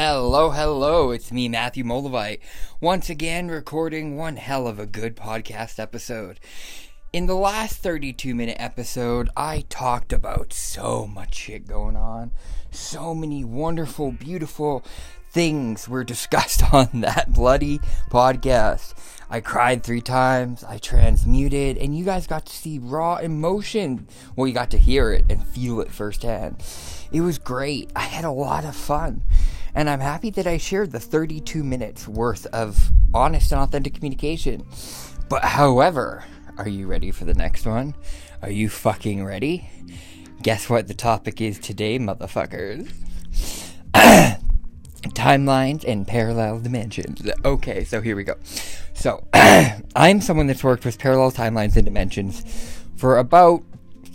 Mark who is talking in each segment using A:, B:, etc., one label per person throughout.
A: Hello, hello, it's me, Matthew Moldavite, once again recording one hell of a good podcast episode. In the last 32 minute episode, I talked about so much shit going on. So many wonderful, beautiful things were discussed on that bloody podcast. I cried three times, I transmuted, and you guys got to see raw emotion. Well, you got to hear it and feel it firsthand. It was great. I had a lot of fun. And I'm happy that I shared the 32 minutes worth of honest and authentic communication. But however, are you ready for the next one? Are you fucking ready? Guess what the topic is today, motherfuckers? Timelines and parallel dimensions. Okay, so here we go. So, I'm someone that's worked with parallel timelines and dimensions for about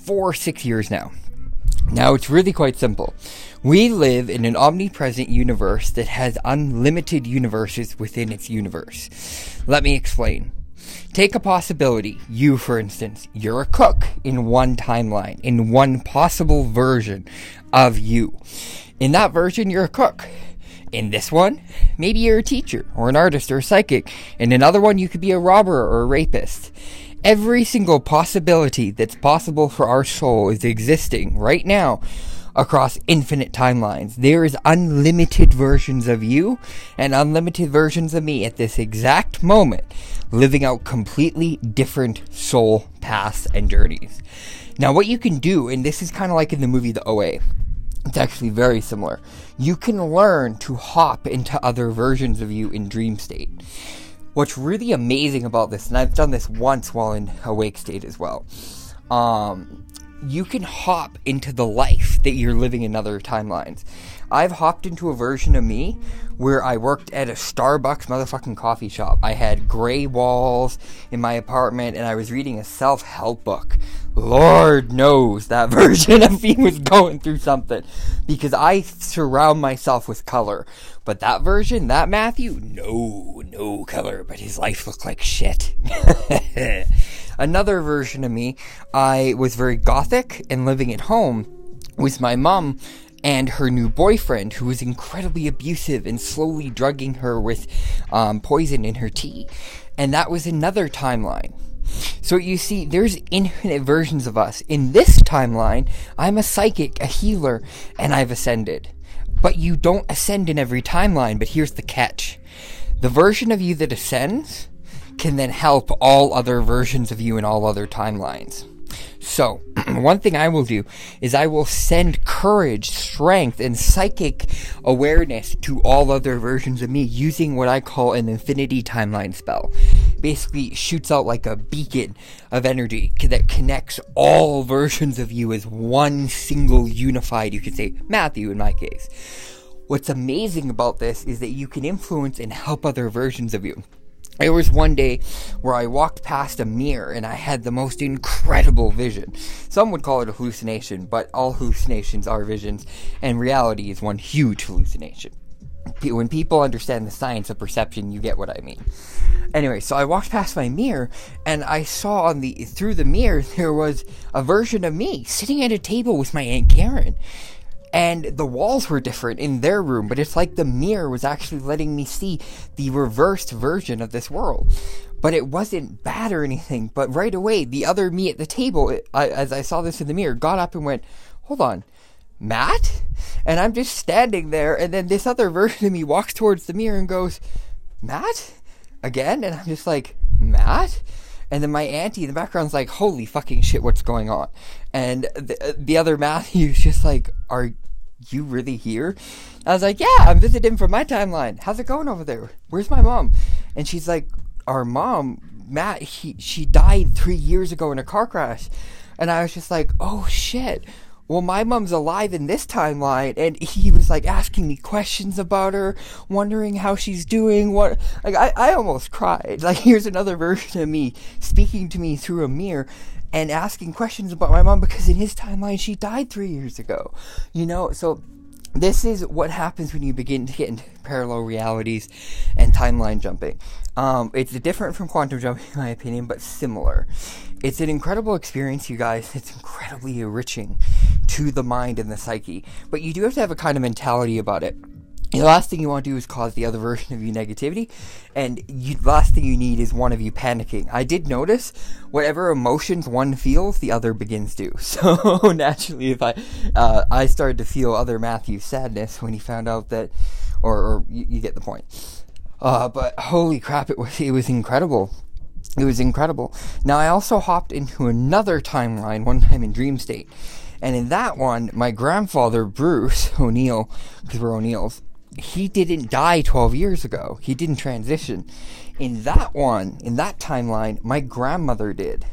A: four, six years now. Now, it's really quite simple. We live in an omnipresent universe that has unlimited universes within its universe. Let me explain. Take a possibility. You, for instance, you're a cook in one timeline, in one possible version of you. In that version, you're a cook. In this one, maybe you're a teacher, or an artist, or a psychic. In another one, you could be a robber or a rapist. Every single possibility that's possible for our soul is existing right now across infinite timelines. There is unlimited versions of you and unlimited versions of me at this exact moment, living out completely different soul paths and journeys. Now, what you can do, and this is kind of like in the movie The OA, it's actually very similar. You can learn to hop into other versions of you in dream state. What's really amazing about this, and I've done this once while in awake state as well, um, you can hop into the life that you're living in other timelines. I've hopped into a version of me where I worked at a Starbucks motherfucking coffee shop. I had gray walls in my apartment and I was reading a self help book. Lord knows that version of me was going through something because I surround myself with color. But that version, that Matthew, no, no color, but his life looked like shit. Another version of me, I was very gothic and living at home with my mom and her new boyfriend, who was incredibly abusive and slowly drugging her with um, poison in her tea. And that was another timeline. So you see, there's infinite versions of us. In this timeline, I'm a psychic, a healer, and I've ascended. But you don't ascend in every timeline, but here's the catch. The version of you that ascends can then help all other versions of you in all other timelines. So, one thing I will do is I will send courage, strength, and psychic awareness to all other versions of me using what I call an infinity timeline spell. Basically, shoots out like a beacon of energy that connects all versions of you as one single unified, you could say, Matthew in my case. What's amazing about this is that you can influence and help other versions of you. There was one day where I walked past a mirror and I had the most incredible vision. Some would call it a hallucination, but all hallucinations are visions, and reality is one huge hallucination. When people understand the science of perception, you get what I mean. Anyway, so I walked past my mirror and I saw on the through the mirror there was a version of me sitting at a table with my aunt Karen and the walls were different in their room, but it's like the mirror was actually letting me see the reversed version of this world. But it wasn't bad or anything. But right away, the other me at the table, it, I, as I saw this in the mirror, got up and went, "Hold on, Matt?" And I'm just standing there, and then this other version of me walks towards the mirror and goes, "Matt?" Again, and I'm just like, "Matt?" And then my auntie in the background's like, "Holy fucking shit, what's going on?" And the, uh, the other Matthew's just like, "Are you really here?" I was like, "Yeah, I'm visiting from my timeline. How's it going over there? Where's my mom?" And she's like, "Our mom, Matt, he, she died three years ago in a car crash." And I was just like, "Oh shit." Well, my mom's alive in this timeline, and he was like asking me questions about her, wondering how she's doing. What, like, I, I almost cried. Like, here's another version of me speaking to me through a mirror and asking questions about my mom because in his timeline, she died three years ago. You know, so this is what happens when you begin to get into parallel realities and timeline jumping. Um, it's different from quantum jumping, in my opinion, but similar. It's an incredible experience, you guys. It's incredibly enriching to the mind and the psyche. But you do have to have a kind of mentality about it. The last thing you want to do is cause the other version of you negativity, and you, the last thing you need is one of you panicking. I did notice whatever emotions one feels, the other begins to. So naturally, if I uh, I started to feel other Matthew's sadness when he found out that, or, or you, you, get the point. Uh, but holy crap, it was it was incredible. It was incredible. Now I also hopped into another timeline one time in Dream State. And in that one, my grandfather, Bruce O'Neill, because we're O'Neills, he didn't die 12 years ago. He didn't transition. In that one, in that timeline, my grandmother did.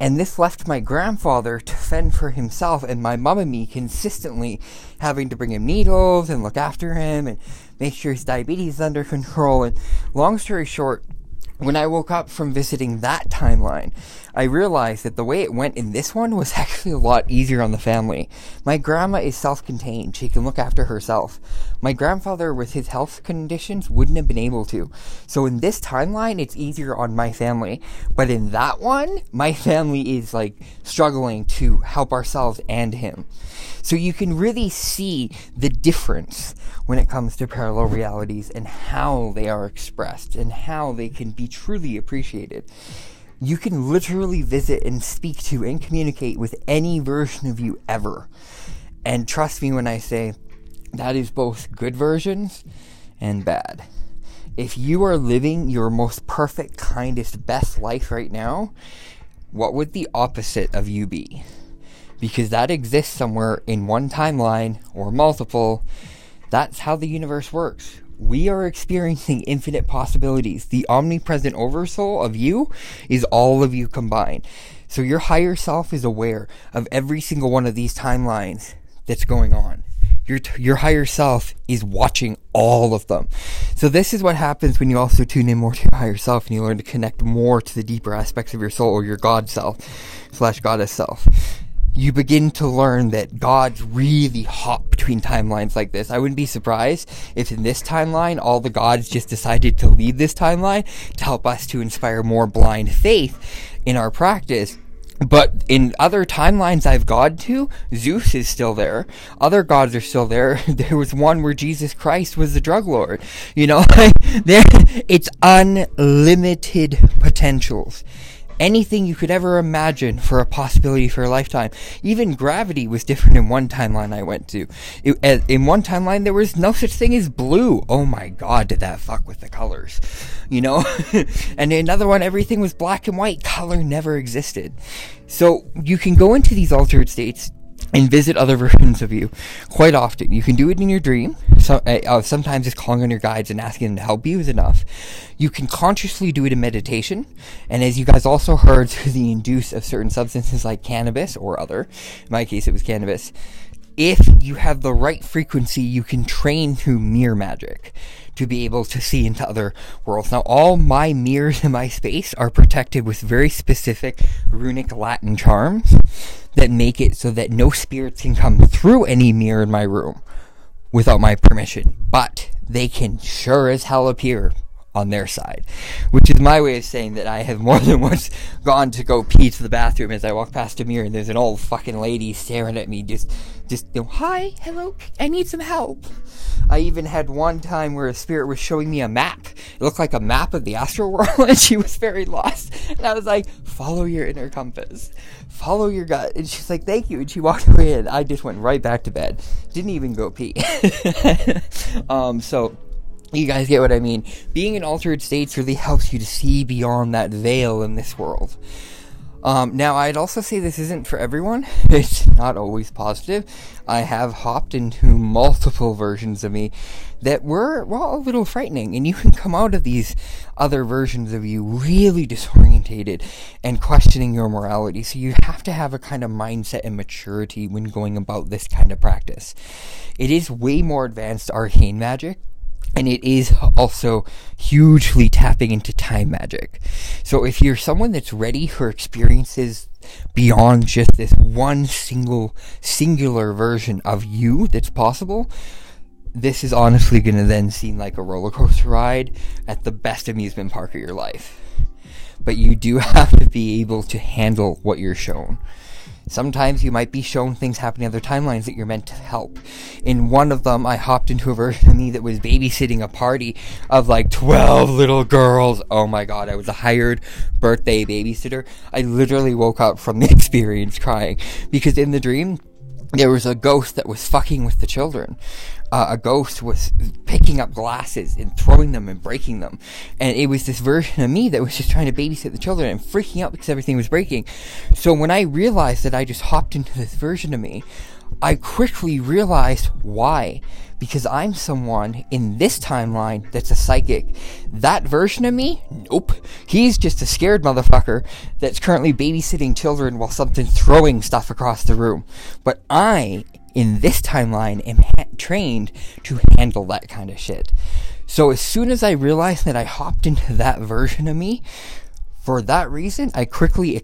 A: And this left my grandfather to fend for himself and my mom and me consistently having to bring him needles and look after him and make sure his diabetes is under control. And long story short, when I woke up from visiting that timeline, I realized that the way it went in this one was actually a lot easier on the family. My grandma is self contained, she can look after herself. My grandfather, with his health conditions, wouldn't have been able to. So in this timeline, it's easier on my family. But in that one, my family is like struggling to help ourselves and him. So you can really see the difference when it comes to parallel realities and how they are expressed and how they can be truly appreciated. You can literally visit and speak to and communicate with any version of you ever. And trust me when I say that is both good versions and bad. If you are living your most perfect, kindest, best life right now, what would the opposite of you be? Because that exists somewhere in one timeline or multiple. That's how the universe works we are experiencing infinite possibilities. The omnipresent oversoul of you is all of you combined. So your higher self is aware of every single one of these timelines that's going on. Your, your higher self is watching all of them. So this is what happens when you also tune in more to your higher self and you learn to connect more to the deeper aspects of your soul or your God self slash goddess self you begin to learn that gods really hop between timelines like this. I wouldn't be surprised if in this timeline all the gods just decided to lead this timeline to help us to inspire more blind faith in our practice. But in other timelines I've gone to, Zeus is still there. Other gods are still there. There was one where Jesus Christ was the drug lord. You know, it's unlimited potentials anything you could ever imagine for a possibility for a lifetime. Even gravity was different in one timeline I went to. It, in one timeline, there was no such thing as blue. Oh my god, did that fuck with the colors? You know? and in another one, everything was black and white. Color never existed. So you can go into these altered states and visit other versions of you quite often. You can do it in your dream. So, uh, uh, sometimes just calling on your guides and asking them to help you is enough. You can consciously do it in meditation. And as you guys also heard through the induce of certain substances like cannabis or other, in my case it was cannabis, if you have the right frequency, you can train through mirror magic to be able to see into other worlds. Now, all my mirrors in my space are protected with very specific runic Latin charms that make it so that no spirits can come through any mirror in my room without my permission. But they can sure as hell appear on their side, which is my way of saying that I have more than once gone to go pee to the bathroom as I walk past a mirror and there's an old fucking lady staring at me, just, just, you know, hi, hello, I need some help. I even had one time where a spirit was showing me a map. It looked like a map of the astral world, and she was very lost. And I was like, follow your inner compass, follow your gut. And she's like, thank you. And she walked away, and I just went right back to bed. Didn't even go pee. um, so you guys get what I mean. Being in altered states really helps you to see beyond that veil in this world. Um, now, I'd also say this isn't for everyone. It's not always positive. I have hopped into multiple versions of me that were, well, a little frightening. And you can come out of these other versions of you really disorientated and questioning your morality. So you have to have a kind of mindset and maturity when going about this kind of practice. It is way more advanced arcane magic and it is also hugely tapping into time magic. So if you're someone that's ready for experiences beyond just this one single singular version of you that's possible, this is honestly going to then seem like a roller coaster ride at the best amusement park of your life. But you do have to be able to handle what you're shown. Sometimes you might be shown things happening in other timelines that you're meant to help. In one of them, I hopped into a version of me that was babysitting a party of like 12 little girls. Oh my god, I was a hired birthday babysitter. I literally woke up from the experience crying because in the dream, there was a ghost that was fucking with the children. Uh, a ghost was picking up glasses and throwing them and breaking them. And it was this version of me that was just trying to babysit the children and freaking out because everything was breaking. So when I realized that I just hopped into this version of me, I quickly realized why. Because I'm someone in this timeline that's a psychic. That version of me? Nope. He's just a scared motherfucker that's currently babysitting children while something's throwing stuff across the room. But I, in this timeline, am ha- trained to handle that kind of shit. So as soon as I realized that I hopped into that version of me, for that reason, I quickly